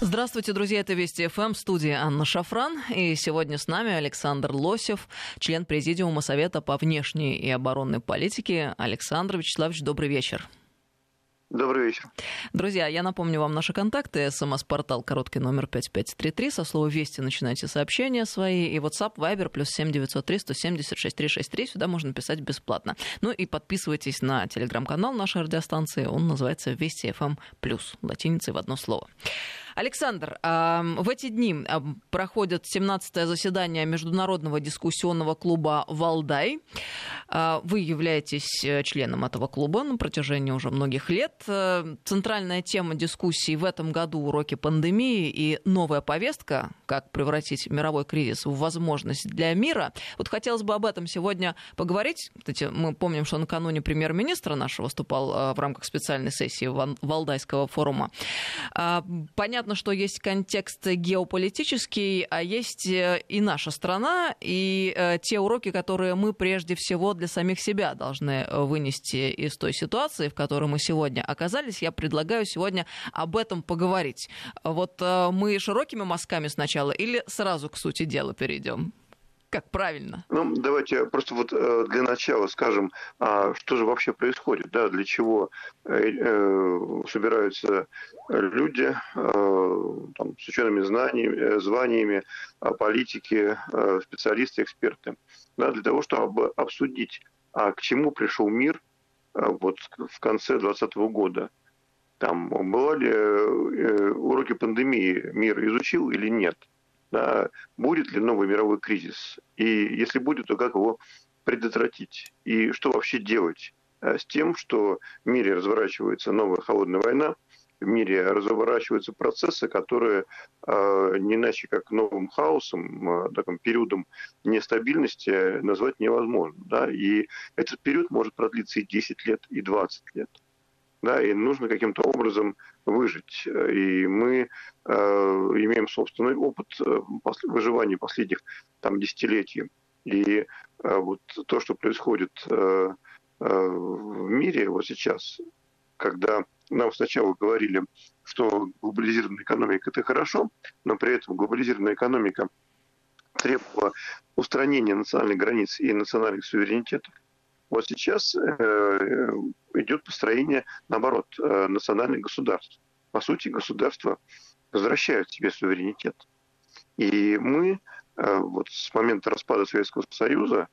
Здравствуйте, друзья, это Вести ФМ, студия Анна Шафран. И сегодня с нами Александр Лосев, член Президиума Совета по внешней и оборонной политике. Александр Вячеславович, добрый вечер. Добрый вечер. Друзья, я напомню вам наши контакты. СМС-портал короткий номер 5533. Со слова «Вести» начинайте сообщения свои. И WhatsApp, Viber, плюс 7903 176 363. Сюда можно писать бесплатно. Ну и подписывайтесь на телеграм-канал нашей радиостанции. Он называется «Вести FM+,» латиницей в одно слово. Александр, в эти дни проходит 17-е заседание Международного дискуссионного клуба «Валдай». А, вы являетесь э, членом этого клуба на протяжении уже многих лет. Э, центральная тема дискуссии в этом году – уроки пандемии и новая повестка, как превратить мировой кризис в возможность для мира. Вот хотелось бы об этом сегодня поговорить. Кстати, мы помним, что накануне премьер-министра наш выступал э, в рамках специальной сессии Валдайского форума. А, понятно, понятно, что есть контекст геополитический, а есть э, и наша страна, и э, те уроки, которые мы прежде всего для самих себя должны э, вынести из той ситуации, в которой мы сегодня оказались. Я предлагаю сегодня об этом поговорить. Вот мы широкими мазками сначала или сразу к сути дела перейдем? Как правильно? Ну, давайте просто вот э, для начала скажем, а что же вообще происходит, да, для чего э, э, собираются люди там, с учеными знаниями, званиями, а политики, специалисты, эксперты, да, для того, чтобы обсудить, а к чему пришел мир вот в конце 2020 года. Там было ли уроки пандемии мир изучил или нет – будет ли новый мировой кризис, и если будет, то как его предотвратить, и что вообще делать э, с тем, что в мире разворачивается новая холодная война, в мире разворачиваются процессы, которые э, не иначе как новым хаосом, э, таким периодом нестабильности назвать невозможно. Да? И этот период может продлиться и 10 лет, и 20 лет да, и нужно каким-то образом выжить. И мы э, имеем собственный опыт э, выживания последних там, десятилетий. И э, вот то, что происходит э, э, в мире вот сейчас, когда нам сначала говорили, что глобализированная экономика – это хорошо, но при этом глобализированная экономика требовала устранения национальных границ и национальных суверенитетов, вот сейчас э, идет построение, наоборот, э, национальных государств. По сути, государства возвращают себе суверенитет. И мы э, вот с момента распада Советского Союза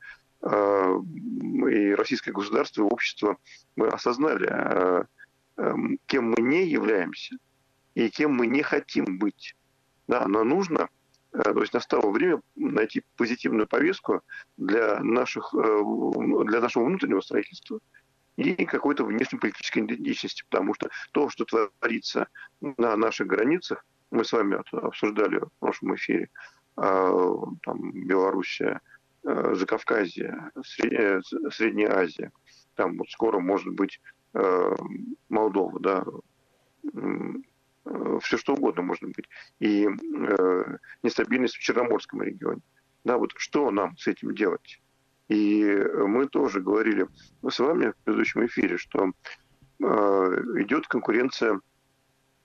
и российское государство, и общество, мы осознали, кем мы не являемся и кем мы не хотим быть. Да, но нужно Э, то есть настало время найти позитивную повестку для, наших, э, для нашего внутреннего строительства и какой-то внешнеполитической идентичности, потому что то, что творится на наших границах, мы с вами обсуждали в прошлом эфире, а, там, Белоруссия, э, Закавказье, Средняя Азия, там вот скоро может быть Молдова, да, Э, все что угодно может быть. И э, нестабильность в Черноморском регионе. Да, вот что нам с этим делать? И мы тоже говорили с вами в предыдущем эфире, что э, идет конкуренция,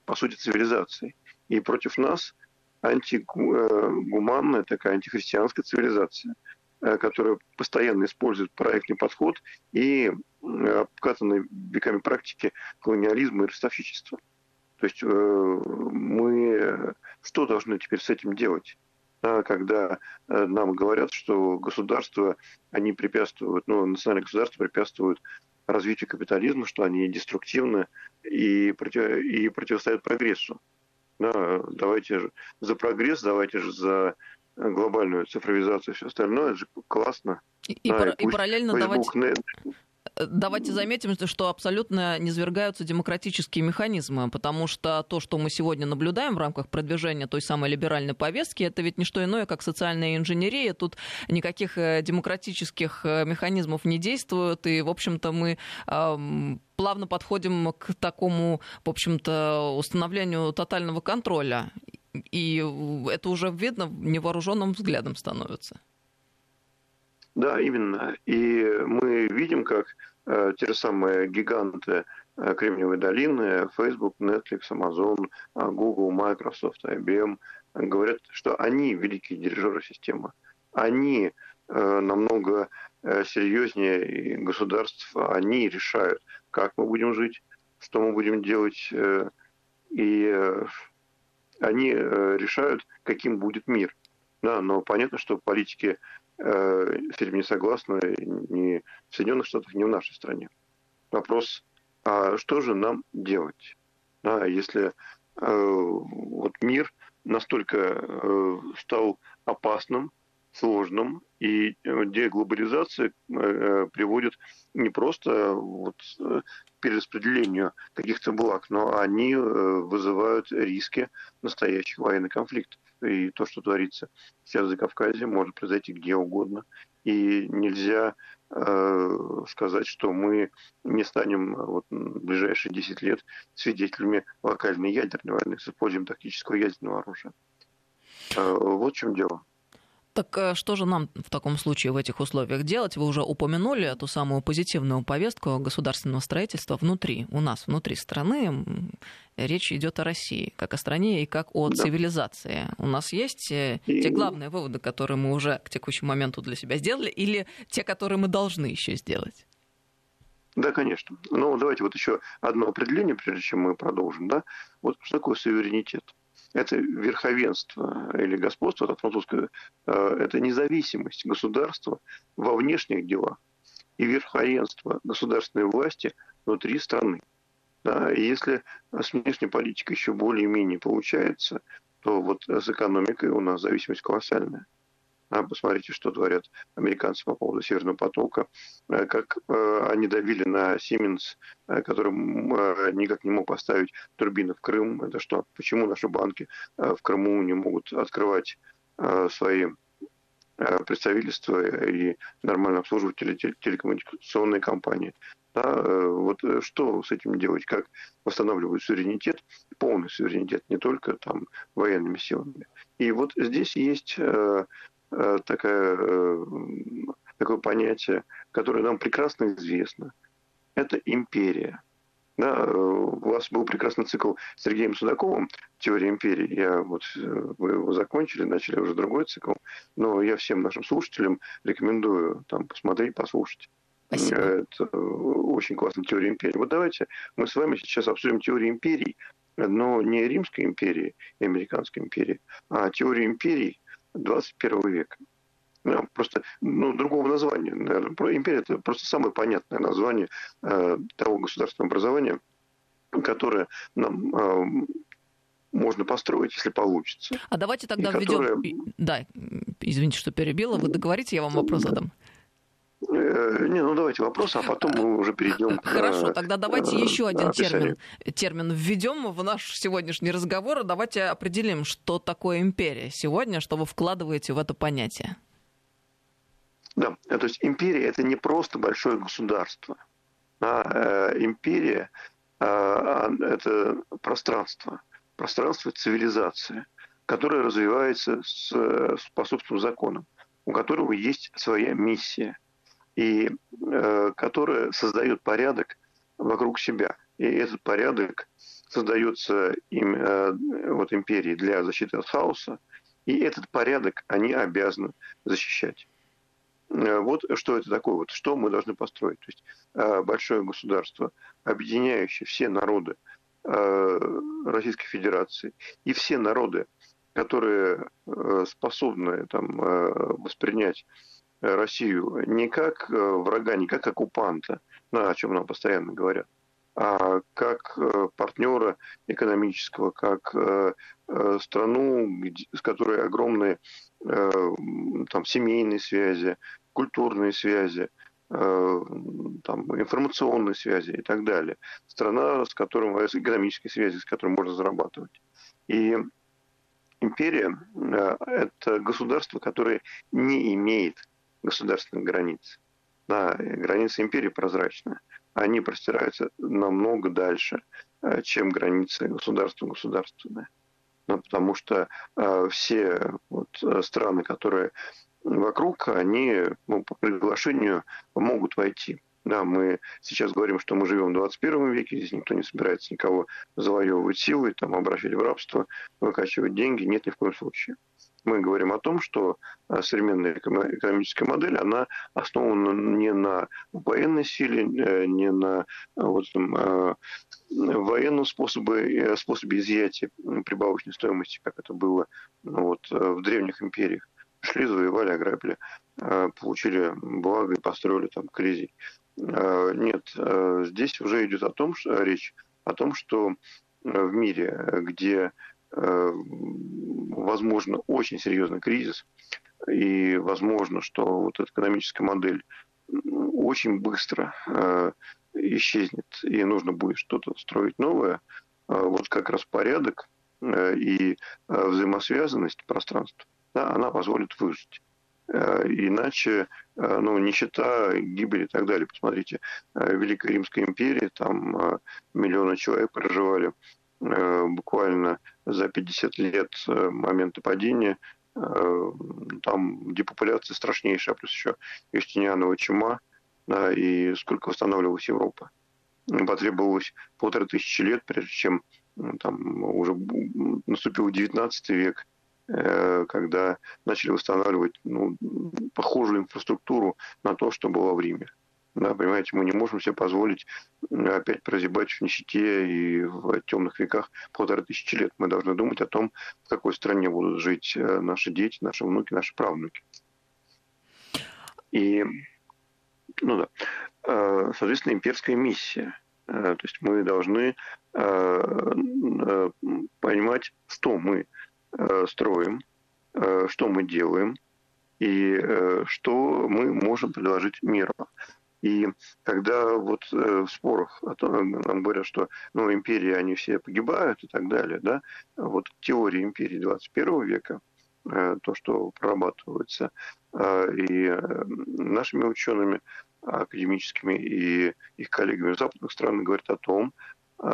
по сути, цивилизации. И против нас антигуманная такая антихристианская цивилизация, э, которая постоянно использует проектный подход и э, обкатанные веками практики колониализма и ростовщичества. То есть э, мы что должны теперь с этим делать? Когда э, нам говорят, что государства, они препятствуют, ну, национальные государства препятствуют развитию капитализма, что они деструктивны и, против, и противостоят прогрессу. Да, давайте же за прогресс, давайте же за глобальную цифровизацию и все остальное, это же классно. И, да, и, и параллельно Facebook, давать давайте заметим, что абсолютно низвергаются демократические механизмы, потому что то, что мы сегодня наблюдаем в рамках продвижения той самой либеральной повестки, это ведь не что иное, как социальная инженерия. Тут никаких э, демократических э, механизмов не действуют, и, в общем-то, мы плавно подходим к такому, в общем-то, установлению тотального контроля. И это уже видно невооруженным взглядом становится. Да, именно. И мы видим, как э, те же самые гиганты Кремниевой долины, Facebook, Netflix, Amazon, Google, Microsoft, IBM говорят, что они великие дирижеры системы. Они намного серьезнее государств, они решают, как мы будем жить, что мы будем делать, и они решают, каким будет мир. Да, но понятно, что политики э, с этим не согласны ни в Соединенных Штатах, ни в нашей стране. Вопрос, а что же нам делать? Да, если э, вот мир настолько э, стал опасным, сложным, и деглобализация э, приводит не просто вот, э, перераспределению каких-то благ, но они э, вызывают риски настоящих военных конфликтов и то, что творится сейчас в Закавказье, может произойти где угодно. И нельзя э, сказать, что мы не станем вот, в ближайшие 10 лет свидетелями локальной ядерной войны с использованием тактического ядерного оружия. Э, вот в чем дело. Так э, что же нам в таком случае в этих условиях делать? Вы уже упомянули эту самую позитивную повестку государственного строительства внутри, у нас, внутри страны. Речь идет о России, как о стране и как о да. цивилизации. У нас есть э, и... те главные выводы, которые мы уже к текущему моменту для себя сделали, или те, которые мы должны еще сделать? Да, конечно. Но давайте вот еще одно определение, прежде чем мы продолжим. Да? Вот что такое суверенитет? Это верховенство или господство, это французское, э, это независимость государства во внешних делах и верховенство государственной власти внутри страны. Да, и если с внешней политикой еще более-менее получается, то вот с экономикой у нас зависимость колоссальная. А посмотрите, что творят американцы по поводу Северного потока, э, как э, они давили на Siemens, э, который никак не мог поставить турбины в Крым. Это что? Почему наши банки в Крыму не могут открывать свои представительства и нормально обслуживать телекоммуникационные компании? Да, вот что с этим делать, как восстанавливать суверенитет, полный суверенитет, не только там военными силами. И вот здесь есть такая, э, такое понятие, которое нам прекрасно известно. Это империя. Да, э, у вас был прекрасный цикл с Сергеем Судаковым «Теория империи». Я вот, вы его закончили, начали уже другой цикл. Но я всем нашим слушателям рекомендую там посмотреть, послушать. Спасибо. Это очень классная теория империи. Вот давайте мы с вами сейчас обсудим теорию империй, но не Римской империи и Американской империи, а теорию империй 21 века. Просто ну, другого названия, наверное. Империя – это просто самое понятное название э, того государственного образования, которое нам э, можно построить, если получится. А давайте тогда введем... Которое... Да, извините, что перебила. Вы договорите, я вам вопрос задам. Э, не, ну давайте вопрос, а потом мы уже перейдем. Хорошо, тогда давайте э, еще один термин, термин введем в наш сегодняшний разговор. Давайте определим, что такое империя сегодня, что вы вкладываете в это понятие. Да, то есть империя это не просто большое государство. А, э, империя а, это пространство, пространство цивилизации, которое развивается с, по собственным законам, у которого есть своя миссия – и э, которая создает порядок вокруг себя. И этот порядок создается им, э, вот империей для защиты от хаоса, и этот порядок они обязаны защищать. Э, вот что это такое, вот что мы должны построить. То есть э, большое государство, объединяющее все народы э, Российской Федерации и все народы, которые способны там, воспринять Россию не как э, врага, не как оккупанта, ну, о чем нам постоянно говорят, а как э, партнера экономического, как э, страну, с которой огромные там, семейные связи, культурные связи, там, информационные связи и так далее. Страна, с которой, экономические связи, с которой можно зарабатывать. И империя – это государство, которое не имеет государственных границ. Да, границы империи прозрачны. Они простираются намного дальше, э, чем границы государства государственные. Ну, потому что э, все вот, э, страны, которые вокруг, они ну, по приглашению могут войти. Да, мы сейчас говорим, что мы живем в 21 веке, здесь никто не собирается никого завоевывать силой, там, обращать в рабство, выкачивать деньги. Нет, ни в коем случае. Мы говорим о том, что э, современная экономическая модель, она основана не на военной силе, э, не на вот, там, военном способе, способе изъятия прибавочной стоимости, как это было ну, вот, в древних империях. Шли, завоевали, ограбили, получили благо и построили там колизей. Э, нет, э, здесь уже идет о том, что, речь о том, что э, в мире, где возможно очень серьезный кризис, и возможно, что вот эта экономическая модель очень быстро исчезнет, и нужно будет что-то строить новое, вот как раз порядок и взаимосвязанность пространства, да, она позволит выжить. Э, иначе, э, ну, нищета, гибель и так далее. Посмотрите, э, Великая Римская империя, там миллионы человек проживали буквально за 50 лет момента падения. Там депопуляция страшнейшая, плюс еще Юстинианова чума, да, и сколько восстанавливалась Европа. Потребовалось полторы тысячи лет, прежде чем там уже наступил 19 век, Э, когда начали восстанавливать ну, похожую инфраструктуру на то, что было в Риме. Да, понимаете, мы не можем себе позволить опять прозябать в нищете и в темных веках полторы тысячи лет. Мы должны думать о том, в какой стране будут жить э, наши дети, наши внуки, наши правнуки. И, ну да, э, соответственно, имперская миссия. То есть мы должны понимать, что мы Э, строим, э, что мы делаем и э, что мы можем предложить миру. И когда вот в спорах о том, нам говорят, что ну, империи, они все погибают и так далее, да, вот теория империи 21 века, то, что прорабатывается и нашими учеными академическими, и их коллегами в западных странах говорит о том,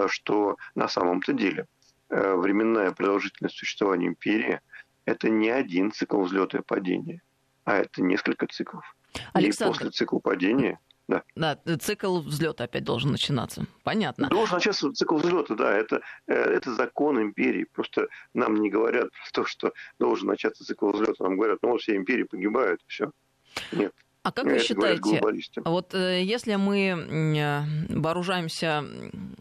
что на самом-то деле Э, временная продолжительность существования империи – это не один цикл взлета и падения, а это несколько циклов. Александр... И после цикла падения да. да, цикл взлета опять должен начинаться. Понятно. Должен начаться цикл взлета, да. Это, э, это закон империи. Просто нам не говорят то, что должен начаться цикл взлета. Нам говорят, ну вот все империи погибают, все. Нет. А как вы считаете, вот э, если мы э, вооружаемся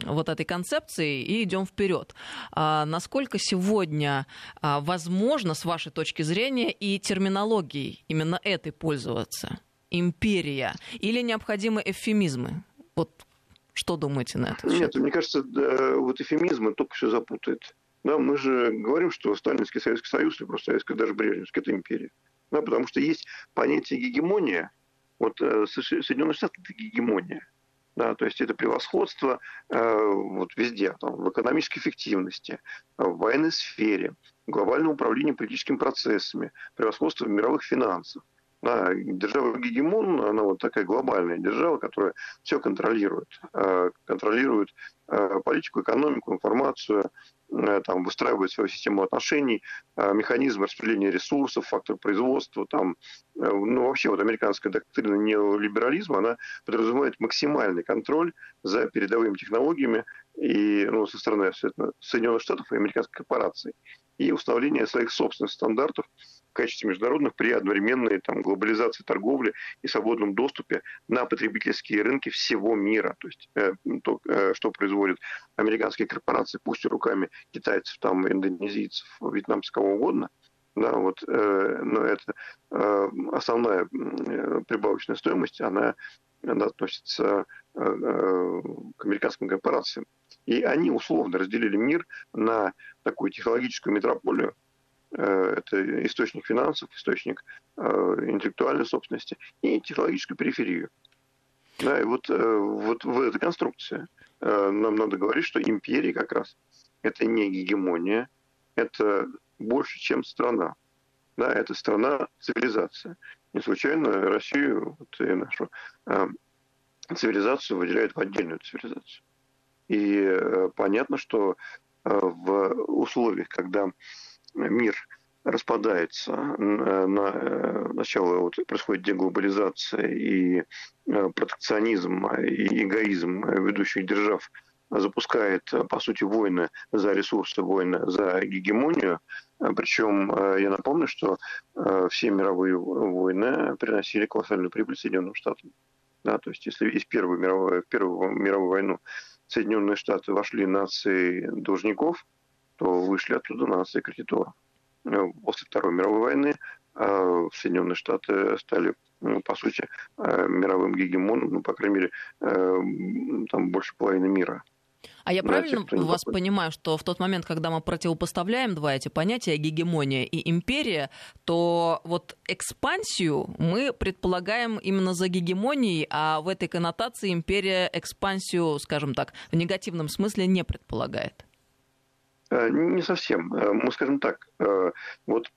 вот этой концепцией и идем вперед, а насколько сегодня а, возможно, с вашей точки зрения, и терминологией именно этой пользоваться? Империя или необходимы эвфемизмы? Вот что думаете на это? Нет, мне кажется, да, вот эфемизмы только все запутает. Да, мы же говорим, что Сталинский Советский Союз, или просто Советский, даже Брежневский, это империя. Да, потому что есть понятие гегемония. Вот э, Соединенные Штаты – это гегемония. Да, то есть это превосходство э, вот везде, там, в экономической эффективности, в военной сфере, в глобальном управлении политическими процессами, превосходство в мировых финансах. Да, держава гегемон, она вот такая глобальная держава, которая все контролирует. Э, контролирует э, политику, экономику, информацию, там, выстраивает свою систему отношений, э, механизм распределения ресурсов, фактор производства, там, э, ну, вообще вот американская доктрина неолиберализма, она подразумевает максимальный контроль за передовыми технологиями и, ну, со стороны Соединенных Штатов и американской корпорации и установление своих собственных стандартов в качестве международных при одновременной там, глобализации торговли и свободном доступе на потребительские рынки всего мира. То есть э, то, э, что производят американские корпорации, пусть руками китайцев, там, индонезийцев, вьетнамцев, кого угодно, да, вот, э, но это э, основная э, прибавочная стоимость, она, она относится э, э, к американским корпорациям. И они условно разделили мир на такую технологическую метрополию, Э, это источник финансов, источник интеллектуальной собственности и технологическую периферию. Да, и вот, вот в этой конструкции нам надо говорить, что империя как раз это не гегемония, это больше, чем страна. Да, это страна цивилизация. Не случайно Россию вот, и нашу э, цивилизацию выделяют в отдельную цивилизацию. И э, понятно, что э, в условиях, когда мир распадается, на, начало вот происходит деглобализация и протекционизм, и эгоизм ведущих держав запускает, по сути, войны за ресурсы, войны за гегемонию. Причем я напомню, что все мировые войны приносили колоссальную прибыль Соединенным Штатам. Да, то есть если из Первой мировой, Первую мировую войну Соединенные Штаты вошли нации должников, то вышли оттуда нации кредиторов. Э, после Второй мировой войны э, Соединенные Штаты стали, ну, по сути, э, мировым гегемоном, ну, по крайней мере, там больше половины мира. А я правильно тех, вас такой. понимаю, что в тот момент, когда мы противопоставляем два эти понятия, гегемония и империя, то вот экспансию мы предполагаем именно за гегемонией, а в этой коннотации империя экспансию, скажем так, в негативном смысле не предполагает? Э, не совсем. Э, мы скажем так, э, вот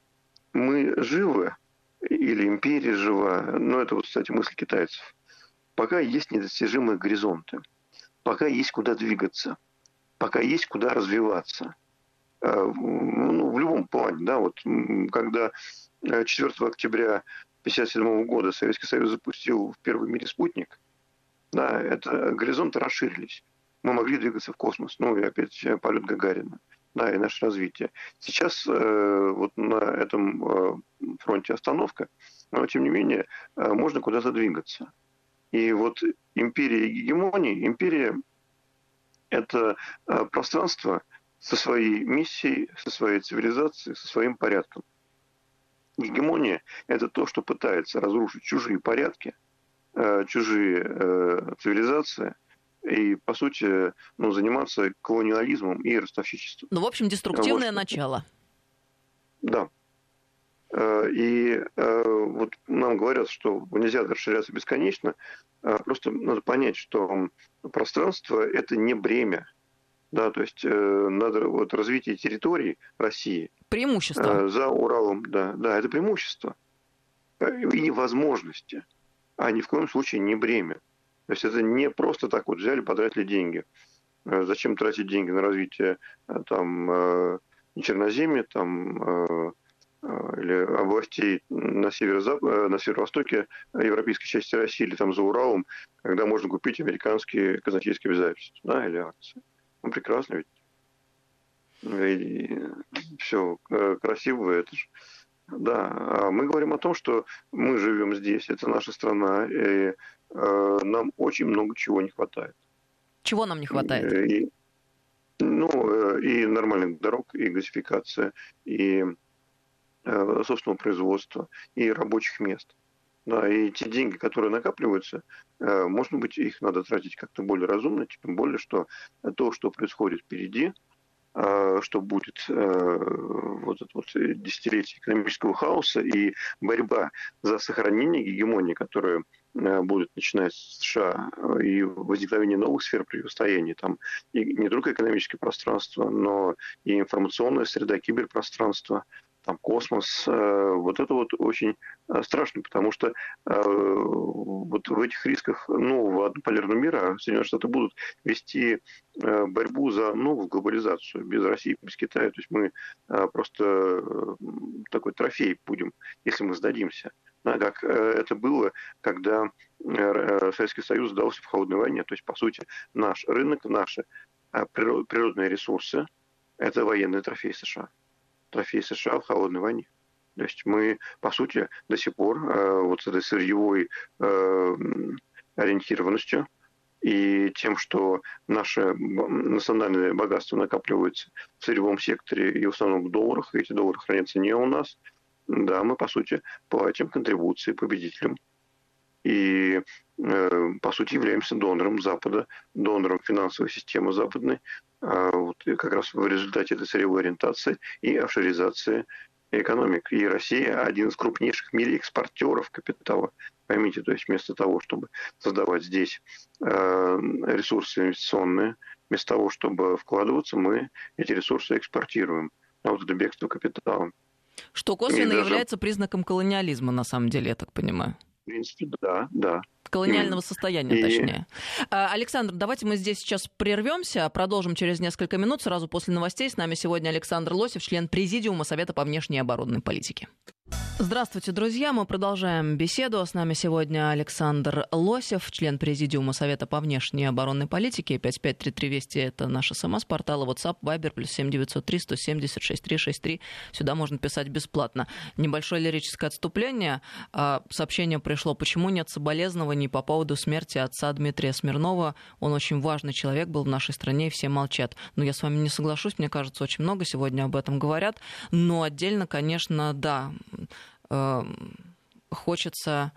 мы живы, или империя жива, но это вот, кстати, мысль китайцев, пока есть недостижимые горизонты – пока есть куда двигаться, пока есть куда развиваться. Э, ну, в любом плане, да, вот когда 4 э, октября 1957 года Советский Союз запустил в первый мире спутник, да, это горизонты расширились. Мы могли двигаться в космос. Ну и опять полет Гагарина. Да, и наше развитие. Сейчас э, вот на этом э, фронте остановка, но тем не менее э, можно куда-то двигаться. И вот империя гегемонии, империя – это э, пространство со своей миссией, со своей цивилизацией, со своим порядком. Гегемония – это то, что пытается разрушить чужие порядки, э, чужие э, цивилизации – и, по сути, ну, заниматься колониализмом и ростовщичеством. Ну, в общем, деструктивное вот. начало. Да. Э, и э, вот нам говорят, что нельзя расширяться бесконечно. Э, просто надо понять, что пространство – это не бремя. Да, то есть надо вот развитие территории России. Преимущество. За Уралом, да, да, это преимущество. И возможности, а ни в коем случае не бремя. То есть это не просто так вот взяли, потратили деньги. Зачем тратить деньги на развитие там Черноземья, там Э, или областей на, северо э, на северо-востоке европейской части России или там за Уралом, когда можно купить американские казначейские обязательства да, или акции. Ну, прекрасно ведь. И все э, красиво, это же. Да, а мы говорим о том, что мы живем здесь, это наша страна, и э, нам очень много чего не хватает. Чего нам не хватает? И, ну, и нормальных дорог, и газификация, и Э, собственного производства и рабочих мест. Да, и те деньги, которые накапливаются, э, может быть, их надо тратить как-то более разумно, тем более, что то, что происходит впереди, э, что будет вот это вот десятилетие экономического хаоса и борьба за сохранение гегемонии, которая будет начинать с США и возникновение новых сфер противостояния. Там и не только экономическое пространство, но и информационная среда, киберпространство – там космос, э, вот это вот очень э, страшно, потому что э, вот в этих рисках нового однополярного мира Соединенные Штаты будут вести борьбу за новую глобализацию без России, без Китая. То есть мы просто такой трофей будем, если мы сдадимся. Как это было, когда Советский Союз сдался в холодной войне. То есть, по сути, наш рынок, наши природные ресурсы – это военный трофей США трофей США в холодной войне. То есть мы, по сути, до сих пор э, вот с этой сырьевой э, ориентированностью и тем, что наше национальное богатство накапливается в сырьевом секторе и в основном в долларах, эти доллары хранятся не у нас, да, мы, по сути, платим контрибуции победителям. И, э, по сути, являемся донором Запада, донором финансовой системы западной, а, вот как раз в результате этой сырьевой ориентации и офшоризации экономик. И Россия один из крупнейших в мире экспортеров капитала. Поймите, то есть вместо того, чтобы создавать здесь э, ресурсы инвестиционные, вместо того, чтобы вкладываться, мы эти ресурсы экспортируем. А вот это бегство капитала. Что косвенно даже... является признаком колониализма, на самом деле, я так понимаю. Принципе, да, да. Колониального состояния, и... точнее. А, Александр, давайте мы здесь сейчас прервемся, продолжим через несколько минут, сразу после новостей. С нами сегодня Александр Лосев, член Президиума Совета по внешней и оборонной политике. Здравствуйте, друзья. Мы продолжаем беседу. С нами сегодня Александр Лосев, член Президиума Совета по внешней оборонной политике. 5533 Вести — это наш СМС-портал, и WhatsApp, Viber, плюс 7903 176 363. Сюда можно писать бесплатно. Небольшое лирическое отступление. А, сообщение пришло, почему нет соболезнований по поводу смерти отца Дмитрия Смирнова. Он очень важный человек был в нашей стране, и все молчат. Но я с вами не соглашусь, мне кажется, очень много сегодня об этом говорят. Но отдельно, конечно, да, хочется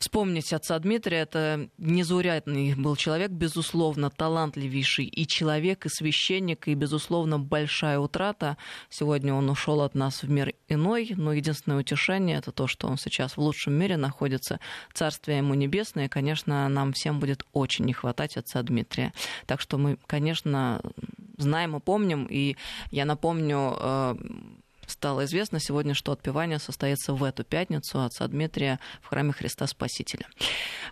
вспомнить отца Дмитрия. Это незаурядный был человек, безусловно, талантливейший и человек, и священник, и, безусловно, большая утрата. Сегодня он ушел от нас в мир иной, но единственное утешение — это то, что он сейчас в лучшем мире находится. Царствие ему небесное, конечно, нам всем будет очень не хватать отца Дмитрия. Так что мы, конечно, знаем и помним, и я напомню э, стало известно сегодня, что отпевание состоится в эту пятницу отца Дмитрия в храме Христа Спасителя.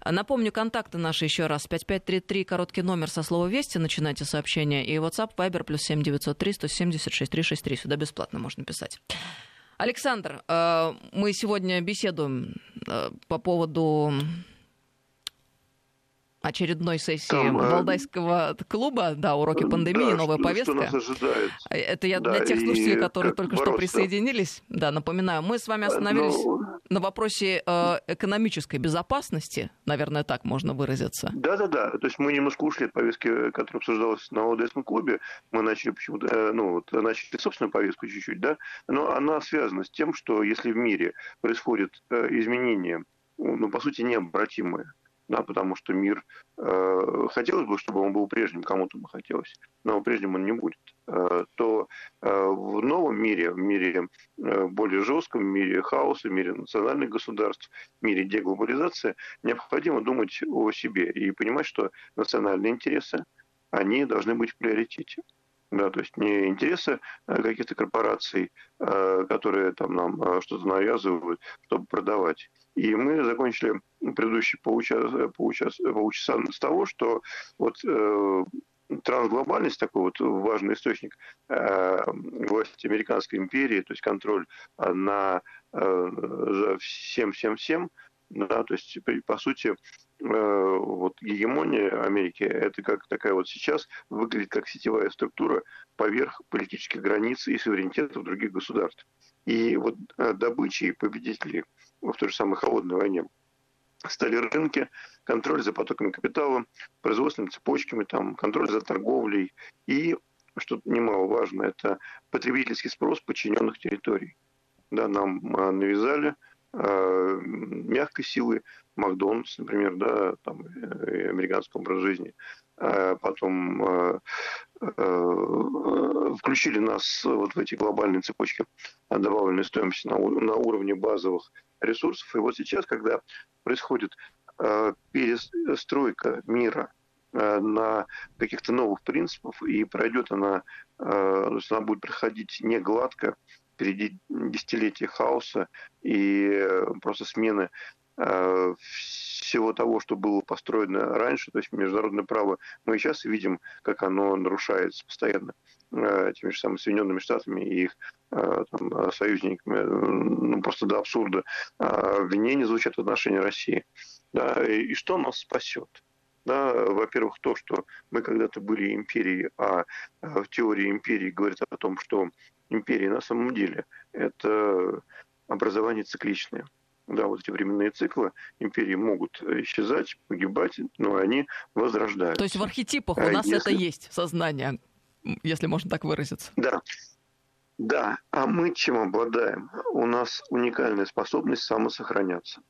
Напомню, контакты наши еще раз. 5533, короткий номер со слова «Вести», начинайте сообщение. И WhatsApp, Viber, плюс 7903 176 363. Сюда бесплатно можно писать. Александр, э, мы сегодня беседуем э, по поводу очередной сессии Там, э, Валдайского клуба, да, уроки пандемии, да, новая что, повестка. Что нас ожидает. Это я да, для тех слушателей, которые только бороться. что присоединились. Да, напоминаю, мы с вами остановились Но... Ну, на вопросе э, экономической безопасности, наверное, так можно выразиться. Да, да, да. То есть мы немножко ушли от повестки, которая обсуждалась на ОДСном клубе. Мы начали почему-то, э, ну, вот, начали собственную повестку чуть-чуть, да. Но она связана с тем, что если в мире происходят э, изменения, ну, по сути, необратимые, да, потому что мир э, хотелось бы, чтобы он был прежним, кому-то бы хотелось, но прежним он не будет, э, то э, в новом мире, в мире э, более жестком, в мире хаоса, в мире национальных государств, в мире деглобализации, необходимо думать о себе и понимать, что национальные интересы, они должны быть в приоритете. Да, то есть не интересы э, каких-то корпораций, э, которые там нам э, что-то навязывают, чтобы продавать. И мы закончили предыдущий полчас, полчас, полчаса с того, что вот э, трансглобальность, такой вот важный источник э, власти Американской империи, то есть контроль на э, всем-всем-всем, да, то есть, по сути, э, вот гегемония Америки, это как такая вот сейчас выглядит как сетевая структура поверх политических границ и суверенитетов других государств. И вот э, добычей победителей в той же самой холодной войне стали рынки, контроль за потоками капитала, производственными цепочками, там, контроль за торговлей и, что немаловажно, это потребительский спрос подчиненных территорий. Да, нам а, навязали э, мягкой силы Макдональдс, например, да, там, э, американский образ жизни, потом э, э, включили нас вот в эти глобальные цепочки добавленной стоимости на, уровне базовых ресурсов. И вот сейчас, когда происходит перестройка мира на каких-то новых принципах, и пройдет она, она будет проходить не гладко, впереди десятилетия хаоса и просто смены всего того, что было построено раньше, то есть международное право, мы сейчас видим, как оно нарушается постоянно э, теми же самыми Соединенными Штатами и их э, там, союзниками, ну, просто до абсурда обвинения звучат в отношении России. Да, и что нас спасет? Да, во-первых, то, что мы когда-то были империей, а в теории империи говорит о том, что империя на самом деле это образование цикличное да, вот эти временные циклы империи могут исчезать, погибать, но они возрождаются. То есть в архетипах у а нас если... это есть, сознание, если можно так выразиться. Да. Да, а мы чем обладаем? У нас уникальная способность самосохраняться.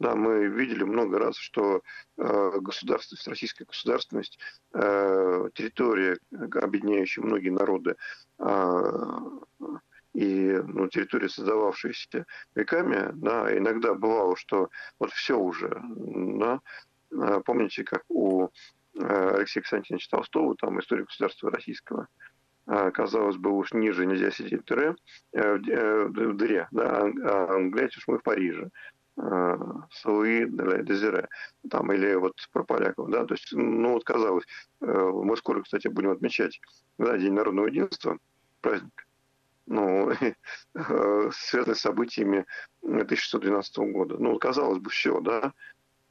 Да, мы видели много раз, что э, государственность, российская государственность, э, территория, объединяющая многие народы, э, и ну, территория, создававшаяся веками, да, иногда бывало, что вот все уже, да, помните, как у э, Алексея Константиновича Толстого, там история государства российского, казалось бы, уж ниже нельзя сидеть в дыре, э, в э, дыре да, а глядите уж мы в Париже. Суи Дезире, там, или вот про поляков, да, то есть, ну, вот казалось, мы скоро, кстати, будем отмечать, да, День народного единства, праздник, ну, связанный с событиями 1612 года. Ну, казалось бы, все, да,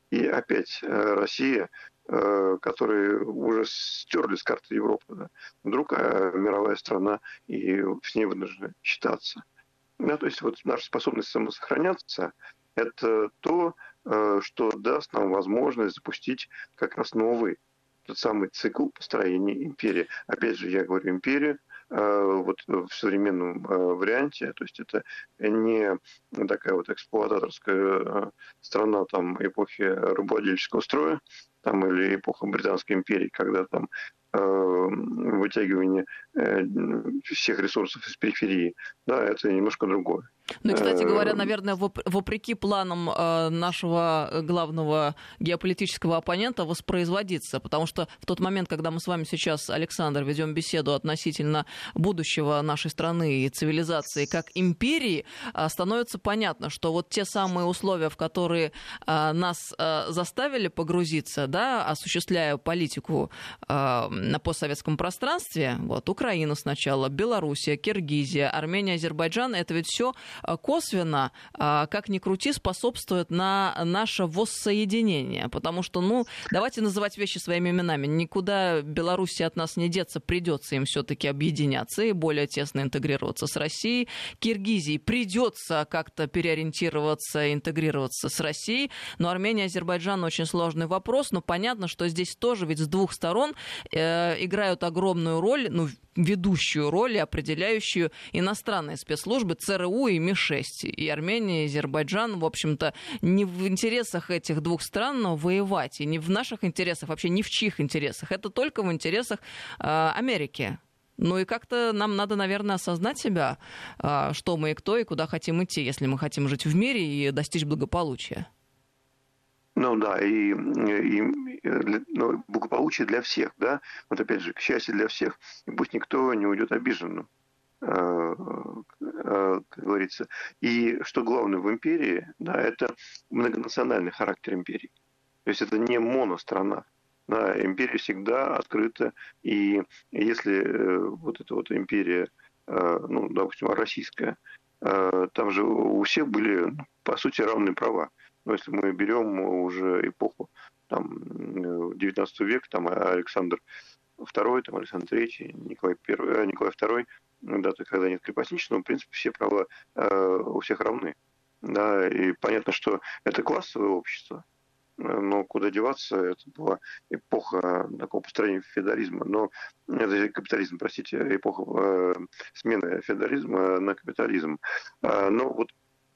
и опять Россия Э, которые уже стерли с карты Европы. Да. Вдруг мировая страна, и с ней вынуждены считаться. Да, то есть вот наша способность самосохраняться – это то, э, что даст нам возможность запустить как раз новый тот самый цикл построения империи. Опять же, я говорю империя, Э, вот в современном э, варианте. То есть это не такая вот эксплуататорская страна там эпохи рабовладельческого строя, там, или эпоха Британской империи, когда там вытягивание всех ресурсов из периферии, да, это немножко другое. Ну и, кстати говоря, наверное, вопреки планам э, нашего главного геополитического оппонента воспроизводиться, потому что в тот момент, когда мы с вами сейчас, Александр, ведем беседу относительно будущего нашей страны и цивилизации как империи, э, становится понятно, что вот те самые условия, в которые э, нас заставили погрузиться, да, осуществляя политику на постсоветском пространстве, вот Украина сначала, Белоруссия, Киргизия, Армения, Азербайджан, это ведь все Э, косвенно, э, как ни крути, способствует на наше воссоединение. Потому что, ну, давайте называть вещи своими именами. Никуда Беларуси от нас не деться, придется им все-таки объединяться и более тесно интегрироваться с Россией. Киргизии придется как-то переориентироваться, интегрироваться с Россией. Но Армения, Азербайджан очень сложный вопрос. Но понятно, что здесь тоже ведь с двух сторон э, играют огромную роль, ну, ведущую роль, определяющую иностранные спецслужбы ЦРУ и МИ-6. И Армения, и Азербайджан, в общем-то, не в интересах этих двух стран воевать, и не в наших интересах, вообще ни в чьих интересах. Это только в интересах э, Америки. Ну и как-то нам надо, наверное, осознать себя, э, что мы и кто, и куда хотим идти, если мы хотим жить в мире и достичь благополучия. Ну да, и, и ну, благополучие для всех, да, вот опять же, к счастью для всех, и пусть никто не уйдет обиженным, э, э, как говорится. И что главное в империи, да, это многонациональный характер империи. То есть это не монострана. Да, империя всегда открыта, и если э, вот эта вот империя, ну, допустим, российская, там же у всех были, по сути, равные права. Но если мы берем уже эпоху там, 19 века, там Александр II, там Александр III, Николай, I, э, Николай II, даты, когда нет крепостничества, в принципе, все права э, у всех равны. Да, и понятно, что это классовое общество, но куда деваться, это была эпоха такого построения феодализма, но это капитализм, простите, эпоха э, смены феодализма на капитализм. Э, но вот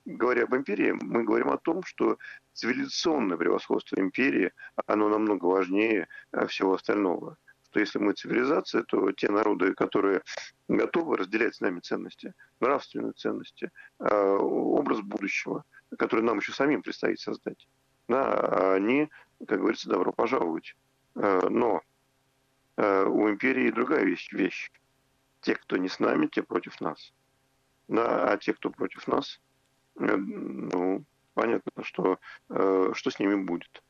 говоря об империи, мы говорим о том, что цивилизационное превосходство империи, оно намного важнее э, всего остального. Что если мы цивилизация, то те народы, которые готовы разделять с нами ценности, нравственные ценности, э, образ будущего, который нам еще самим предстоит создать, да, они, как говорится, добро пожаловать. Э, но у империи другая вещь, вещь. Те, кто не с нами, те против нас. Да, а те, кто против нас, ну, понятно, что, э, что с ними будет.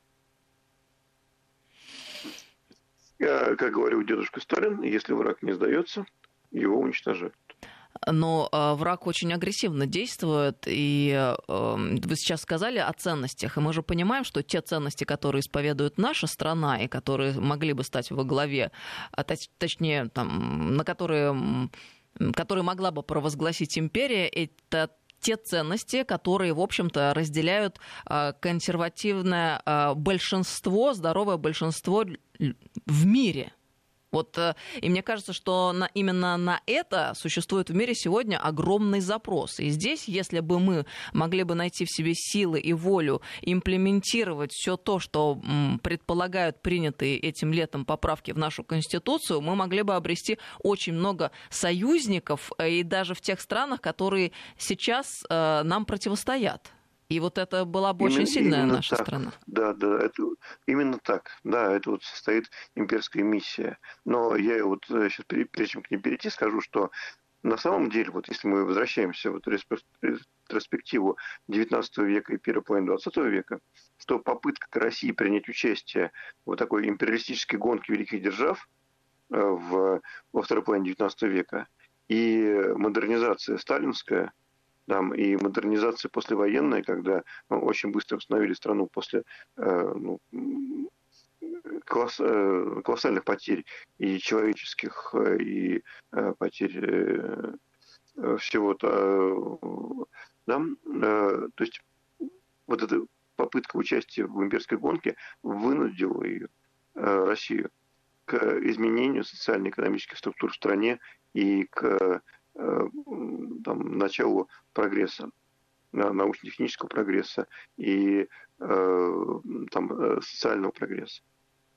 Я, как говорил дедушка Сталин, если враг не сдается, его уничтожают. Но э, враг очень агрессивно действует, и э, вы сейчас сказали о ценностях, и мы же понимаем, что те ценности, которые исповедует наша страна, и которые могли бы стать во главе, а точ, точнее, там, на которые которые могла бы провозгласить империя, это те ценности, которые, в общем-то, разделяют а, консервативное а, большинство, здоровое большинство в мире. Вот, э, и мне кажется, что на, именно на это существует в мире сегодня огромный запрос. И здесь, если бы мы могли бы найти в себе силы и волю имплементировать все то, что м, предполагают принятые этим летом поправки в нашу Конституцию, мы могли бы обрести очень много союзников э, и даже в тех странах, которые сейчас э, нам противостоят. И вот это была бы именно, очень сильная наша так. страна. Да, да, это именно так. Да, это вот состоит имперская миссия. Но я вот сейчас, прежде чем к ней перейти, скажу, что на самом деле, вот если мы возвращаемся в эту ретроспективу 19 века и первой половины 20 века, то попытка России принять участие в вот такой империалистической гонке великих держав э, в, во второй половине 19 века и модернизация сталинская, там, и модернизация послевоенная, когда ну, очень быстро восстановили страну после э, ну, колосс, э, колоссальных потерь и человеческих, э, и э, потерь э, всего-то. Да? То есть вот эта попытка участия в имперской гонке вынудила ее, Россию к изменению социально-экономических структур в стране и к там, началу прогресса, научно-технического прогресса и там, социального прогресса.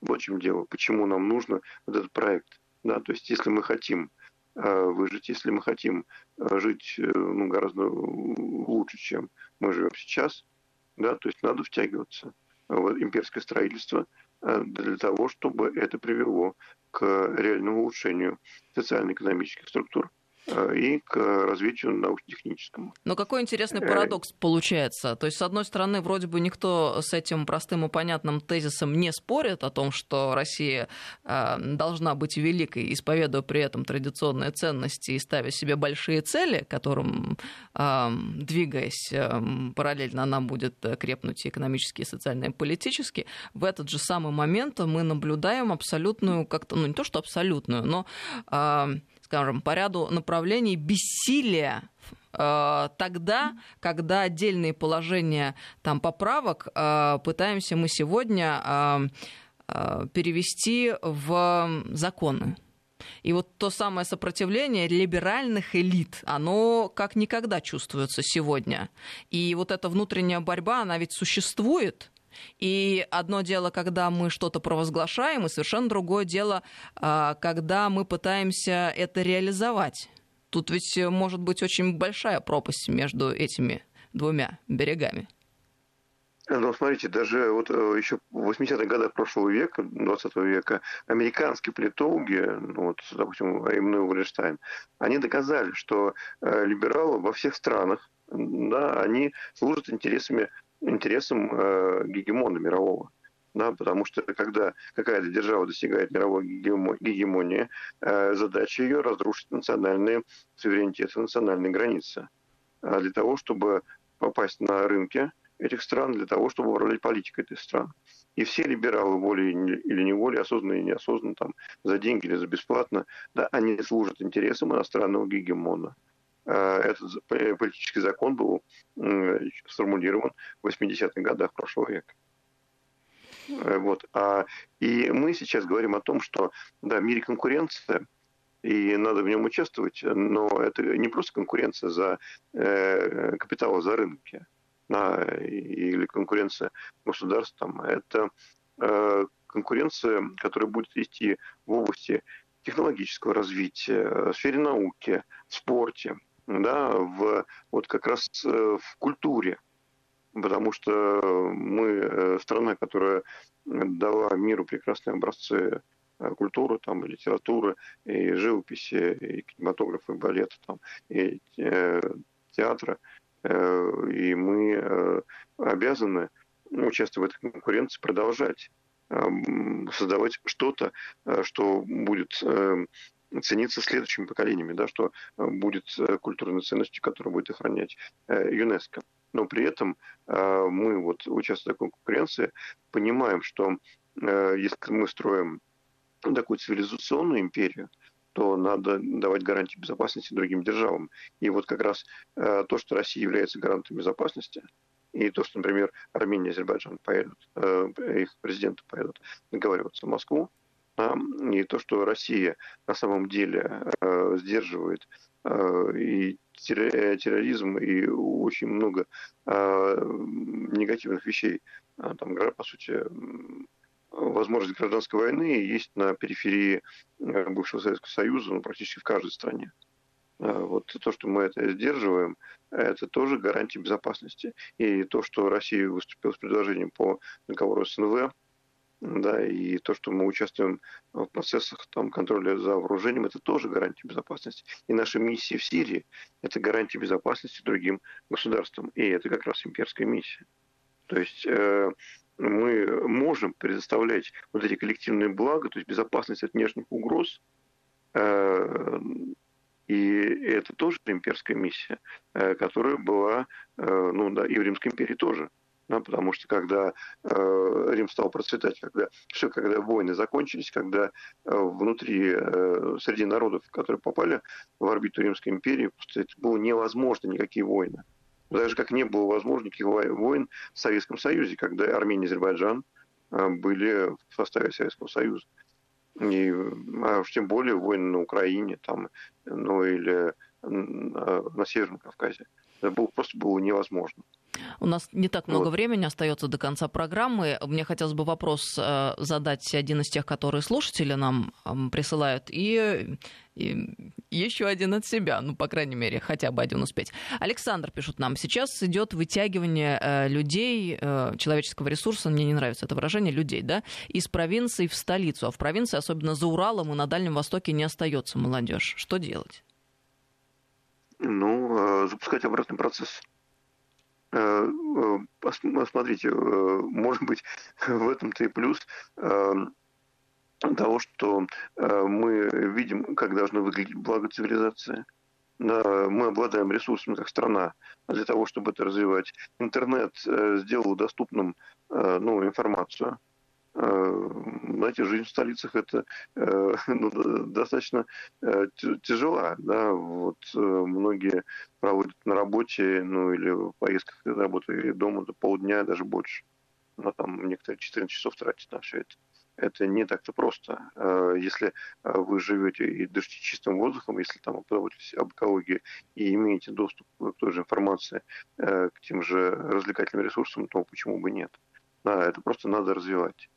Вот в чем дело. Почему нам нужно вот этот проект. Да? То есть если мы хотим э, выжить, если мы хотим э, жить э, ну, гораздо лучше, чем мы живем сейчас, да, то есть надо втягиваться в имперское строительство для того, чтобы это привело к реальному улучшению социально-экономических структур Э, и к развитию научно-техническому. Но какой интересный э, парадокс получается. То есть, с одной стороны, вроде бы никто с этим простым и понятным тезисом не спорит о том, что Россия э, должна быть великой, исповедуя при этом традиционные ценности и ставя себе большие цели, которым, двигаясь параллельно, она будет крепнуть и экономически, и социально, и политически. В этот же самый момент мы наблюдаем абсолютную, как-то, ну не то что абсолютную, но скажем, по ряду направлений бессилия э, тогда, когда отдельные положения там, поправок э, пытаемся мы сегодня э, перевести в законы. И вот то самое сопротивление либеральных элит, оно как никогда чувствуется сегодня. И вот эта внутренняя борьба, она ведь существует, и одно дело, когда мы что-то провозглашаем, и совершенно другое дело, а, когда мы пытаемся это реализовать. Тут ведь может быть очень большая пропасть между этими двумя берегами. Ну, смотрите, даже вот э, еще в 80-х годах прошлого века, 20 века, американские политологи, ну, вот, допустим, Эммануэл Валерштайн, они доказали, что э, либералы во всех странах, да, они служат интересами интересам э, гегемона мирового. Да, потому что когда какая-то держава достигает мировой гегемонии, э, задача ее разрушить национальные суверенитеты, национальные границы. А для того, чтобы попасть на рынки этих стран, для того, чтобы управлять политикой этих стран. И все либералы, волей или неволей, осознанно или неосознанно, там, за деньги или за бесплатно, да, они служат интересам иностранного гегемона. Э, этот политический закон был сформулирован в 80-х годах прошлого века. Э, вот. А, и мы сейчас говорим о том, что да, в мире конкуренция, и надо в нем участвовать, но это не просто конкуренция за э, капитал за рынки, да, или конкуренция государств, там, это э, конкуренция, которая будет идти в области технологического развития, в сфере науки, в спорте, да, в, вот как раз э, в культуре. Потому что мы э, страна, которая дала миру прекрасные образцы э, культуры, там, и литературы, и живописи, и кинематографа, и балета, там, и театра. И мы обязаны, участвуя в этой конкуренции, продолжать создавать что-то, что будет цениться следующими поколениями, да, что э, будет э, культурной ценностью, которую будет охранять э, ЮНЕСКО. Но при этом мы, вот, участвуя в такой конкуренции, понимаем, что если мы строим такую цивилизационную империю, то надо давать гарантии безопасности другим державам. И вот как раз то, что Россия является гарантом безопасности, и то, что, например, Армения и Азербайджан поедут, их президенты поедут договариваться в Москву, и то, что Россия на самом деле э, сдерживает э, и терроризм, и очень много э, негативных вещей, там, по сути, возможность гражданской войны есть на периферии бывшего Советского Союза, ну, практически в каждой стране. Вот то, что мы это сдерживаем, это тоже гарантия безопасности. И то, что Россия выступила с предложением по договору СНВ, да, и то, что мы участвуем в процессах там, контроля за вооружением, это тоже гарантия безопасности. И наша миссия в Сирии – это гарантия безопасности другим государствам. И это как раз имперская миссия. То есть э, мы можем предоставлять вот эти коллективные блага, то есть безопасность от внешних угроз, э, и это тоже имперская миссия, э, которая была э, ну, да, и в Римской империи тоже. Да, потому что когда э, Рим стал процветать, когда все, когда войны закончились, когда э, внутри э, среди народов, которые попали в орбиту Римской империи, это было невозможно никакие войны. Даже как не было возможно никаких войн в Советском Союзе, когда Армения и Азербайджан э, были в составе Советского Союза. И, а уж тем более войны на Украине там, ну или на Северном Кавказе. Это было, просто было невозможно. У нас не так много вот. времени остается до конца программы. Мне хотелось бы вопрос э, задать один из тех, которые слушатели нам присылают, и, и еще один от себя, ну, по крайней мере, хотя бы один успеть. Александр пишет нам, сейчас идет вытягивание э, людей, э, человеческого ресурса, мне не нравится это выражение, людей, да, из провинции в столицу, а в провинции, особенно за Уралом и на Дальнем Востоке, не остается молодежь. Что делать? Ну, запускать обратный процесс. Э, э, смотрите, э, может быть, в этом-то и плюс того, что мы видим, как должна выглядеть благо цивилизации. Мы обладаем ресурсами как страна для того, чтобы это развивать. Интернет сделал доступным ну, информацию – знаете, жизнь в столицах это э, ну, достаточно э, тяжела. Да? Вот многие проводят на работе, ну или в поездках на работу, или дома до полдня, даже больше. Но там некоторые 14 часов тратят на все это. Это не так-то просто. Если вы живете и дышите чистым воздухом, если там позаботитесь об экологии и имеете доступ к той же информации, к тем же развлекательным ресурсам, то почему бы нет? Да, это просто надо развивать.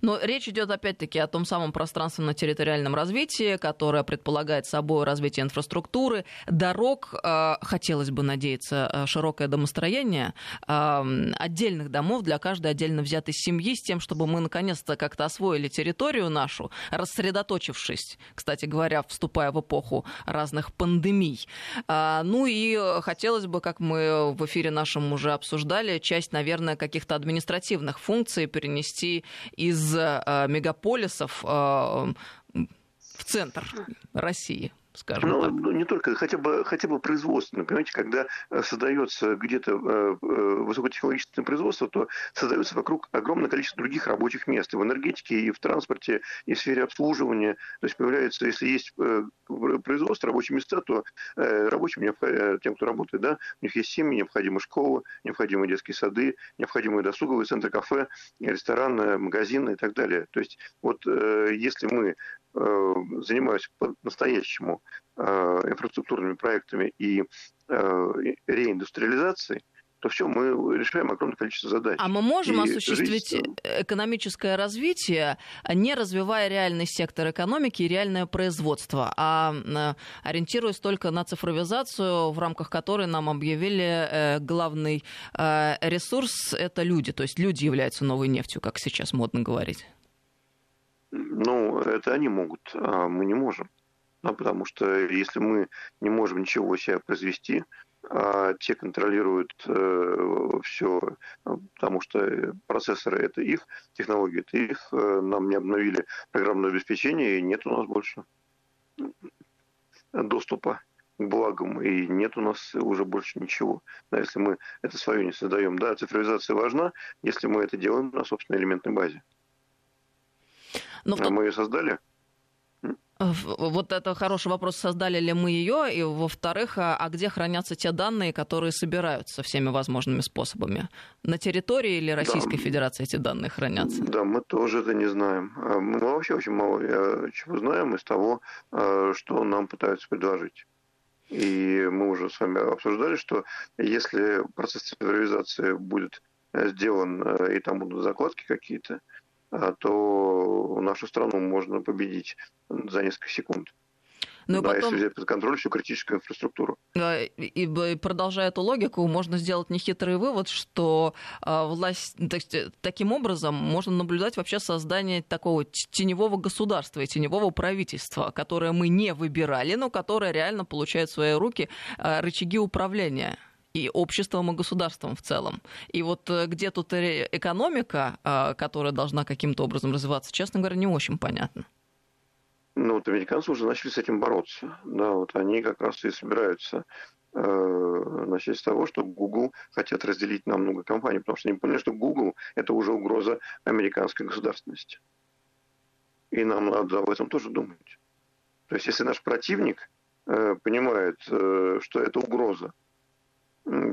Но речь идет опять-таки о том самом пространственно-территориальном развитии, которое предполагает собой развитие инфраструктуры, дорог, э, хотелось бы надеяться, э, широкое домостроение, э, отдельных домов для каждой отдельно взятой семьи, с тем, чтобы мы наконец-то как-то освоили территорию нашу, рассредоточившись, кстати говоря, вступая в эпоху разных пандемий. Ну и хотелось бы, как мы в эфире нашем уже обсуждали, часть, наверное, каких-то административных функций перенести и из э, мегаполисов э, в центр России скажем ну, так. Ну, не только, хотя бы, хотя бы производственно. Понимаете, когда э, создается где-то э, э, высокотехнологичное производство, то создается вокруг огромное количество других рабочих мест и в энергетике, и в транспорте, и в сфере обслуживания. То есть появляется, если есть производство, рабочие места, то рабочим, тем, кто работает, да, у них есть семьи, необходимы школы, необходимы детские сады, необходимые досуговые центры, кафе, рестораны, магазины и так далее. То есть вот если мы занимаюсь по-настоящему инфраструктурными проектами и э, реиндустриализацией, то все, мы решаем огромное количество задач. А мы можем и осуществить жизнь... экономическое развитие, не развивая реальный сектор экономики и реальное производство, а ориентируясь только на цифровизацию, в рамках которой нам объявили главный ресурс – это люди. То есть люди являются новой нефтью, как сейчас модно говорить. Ну, это они могут, а мы не можем. Ну, потому что если мы не можем ничего себя произвести, а те контролируют э, все, потому что процессоры это их, технологии это их, э, нам не обновили программное обеспечение, и нет у нас больше доступа к благам, и нет у нас уже больше ничего. Да, если мы это свое не создаем. Да, цифровизация важна, если мы это делаем на собственной элементной базе. Но в а мы ее создали? Вот это хороший вопрос, создали ли мы ее, и во-вторых, а, а где хранятся те данные, которые собираются всеми возможными способами? На территории или Российской да. Федерации эти данные хранятся? Да, мы тоже это не знаем. А мы вообще очень мало э, чего знаем из того, э, что нам пытаются предложить. И мы уже с вами обсуждали, что если процесс цифровизации будет э, сделан, и там будут закладки какие-то, то нашу страну можно победить за несколько секунд. Ну, да, потом... если взять под контроль всю критическую инфраструктуру. И продолжая эту логику, можно сделать нехитрый вывод, что а, власть э, таким образом можно наблюдать вообще создание такого теневого государства и теневого правительства, которое мы не выбирали, но которое реально получает в свои руки а, рычаги управления и обществом, и государством в целом. И вот э, где тут экономика, а, которая должна каким-то образом развиваться, честно говоря, не очень понятно. Ну, вот американцы уже начали с этим бороться. Да, вот они как раз и собираются э, начать с того, что Google хотят разделить на много компаний, потому что они поняли, что Google – это уже угроза американской государственности. И нам надо об этом тоже думать. То есть, если наш противник э, понимает, э, что это угроза,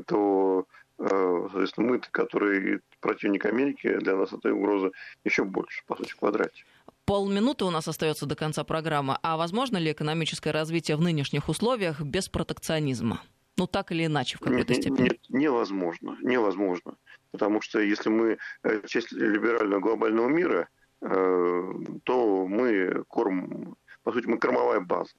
то, э, соответственно, мы, которые противник Америки, для нас эта угроза еще больше, по сути, в квадрате. Полминуты у нас остается до конца программы. А возможно ли экономическое развитие в нынешних условиях без протекционизма? Ну, так или иначе, в какой-то степени. Нет, невозможно. Невозможно. Потому что если мы э, часть либерального глобального мира, э, то мы корм, по сути, мы кормовая база.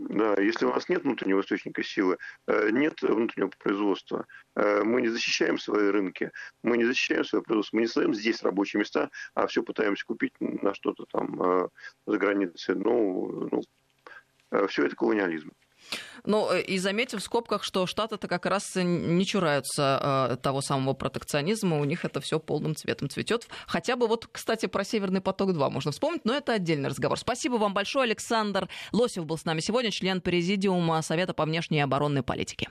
Да, если у нас нет внутреннего источника силы, э, нет внутреннего производства, э, мы не защищаем свои рынки, мы не защищаем свое производство, мы не создаем здесь рабочие места, а все пытаемся купить на что-то там э, за границей. Ну, ну все это колониализм. Ну, э, и заметим в скобках, что Штаты-то как раз не чураются э, того самого протекционизма, у них это все полным цветом цветет. Хотя бы вот, кстати, про Северный поток-2 можно вспомнить, но это отдельный разговор. Спасибо вам большое. Александр Лосев был с нами сегодня, член Президиума Совета по внешней и оборонной политике.